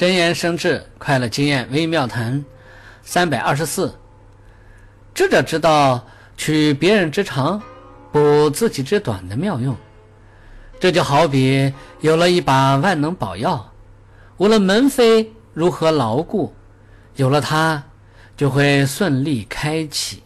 真言生智快乐经验微妙谈。三百二十四。智者知道取别人之长补自己之短的妙用。这就好比有了一把万能宝药无论门扉如何牢固有了它就会顺利开启。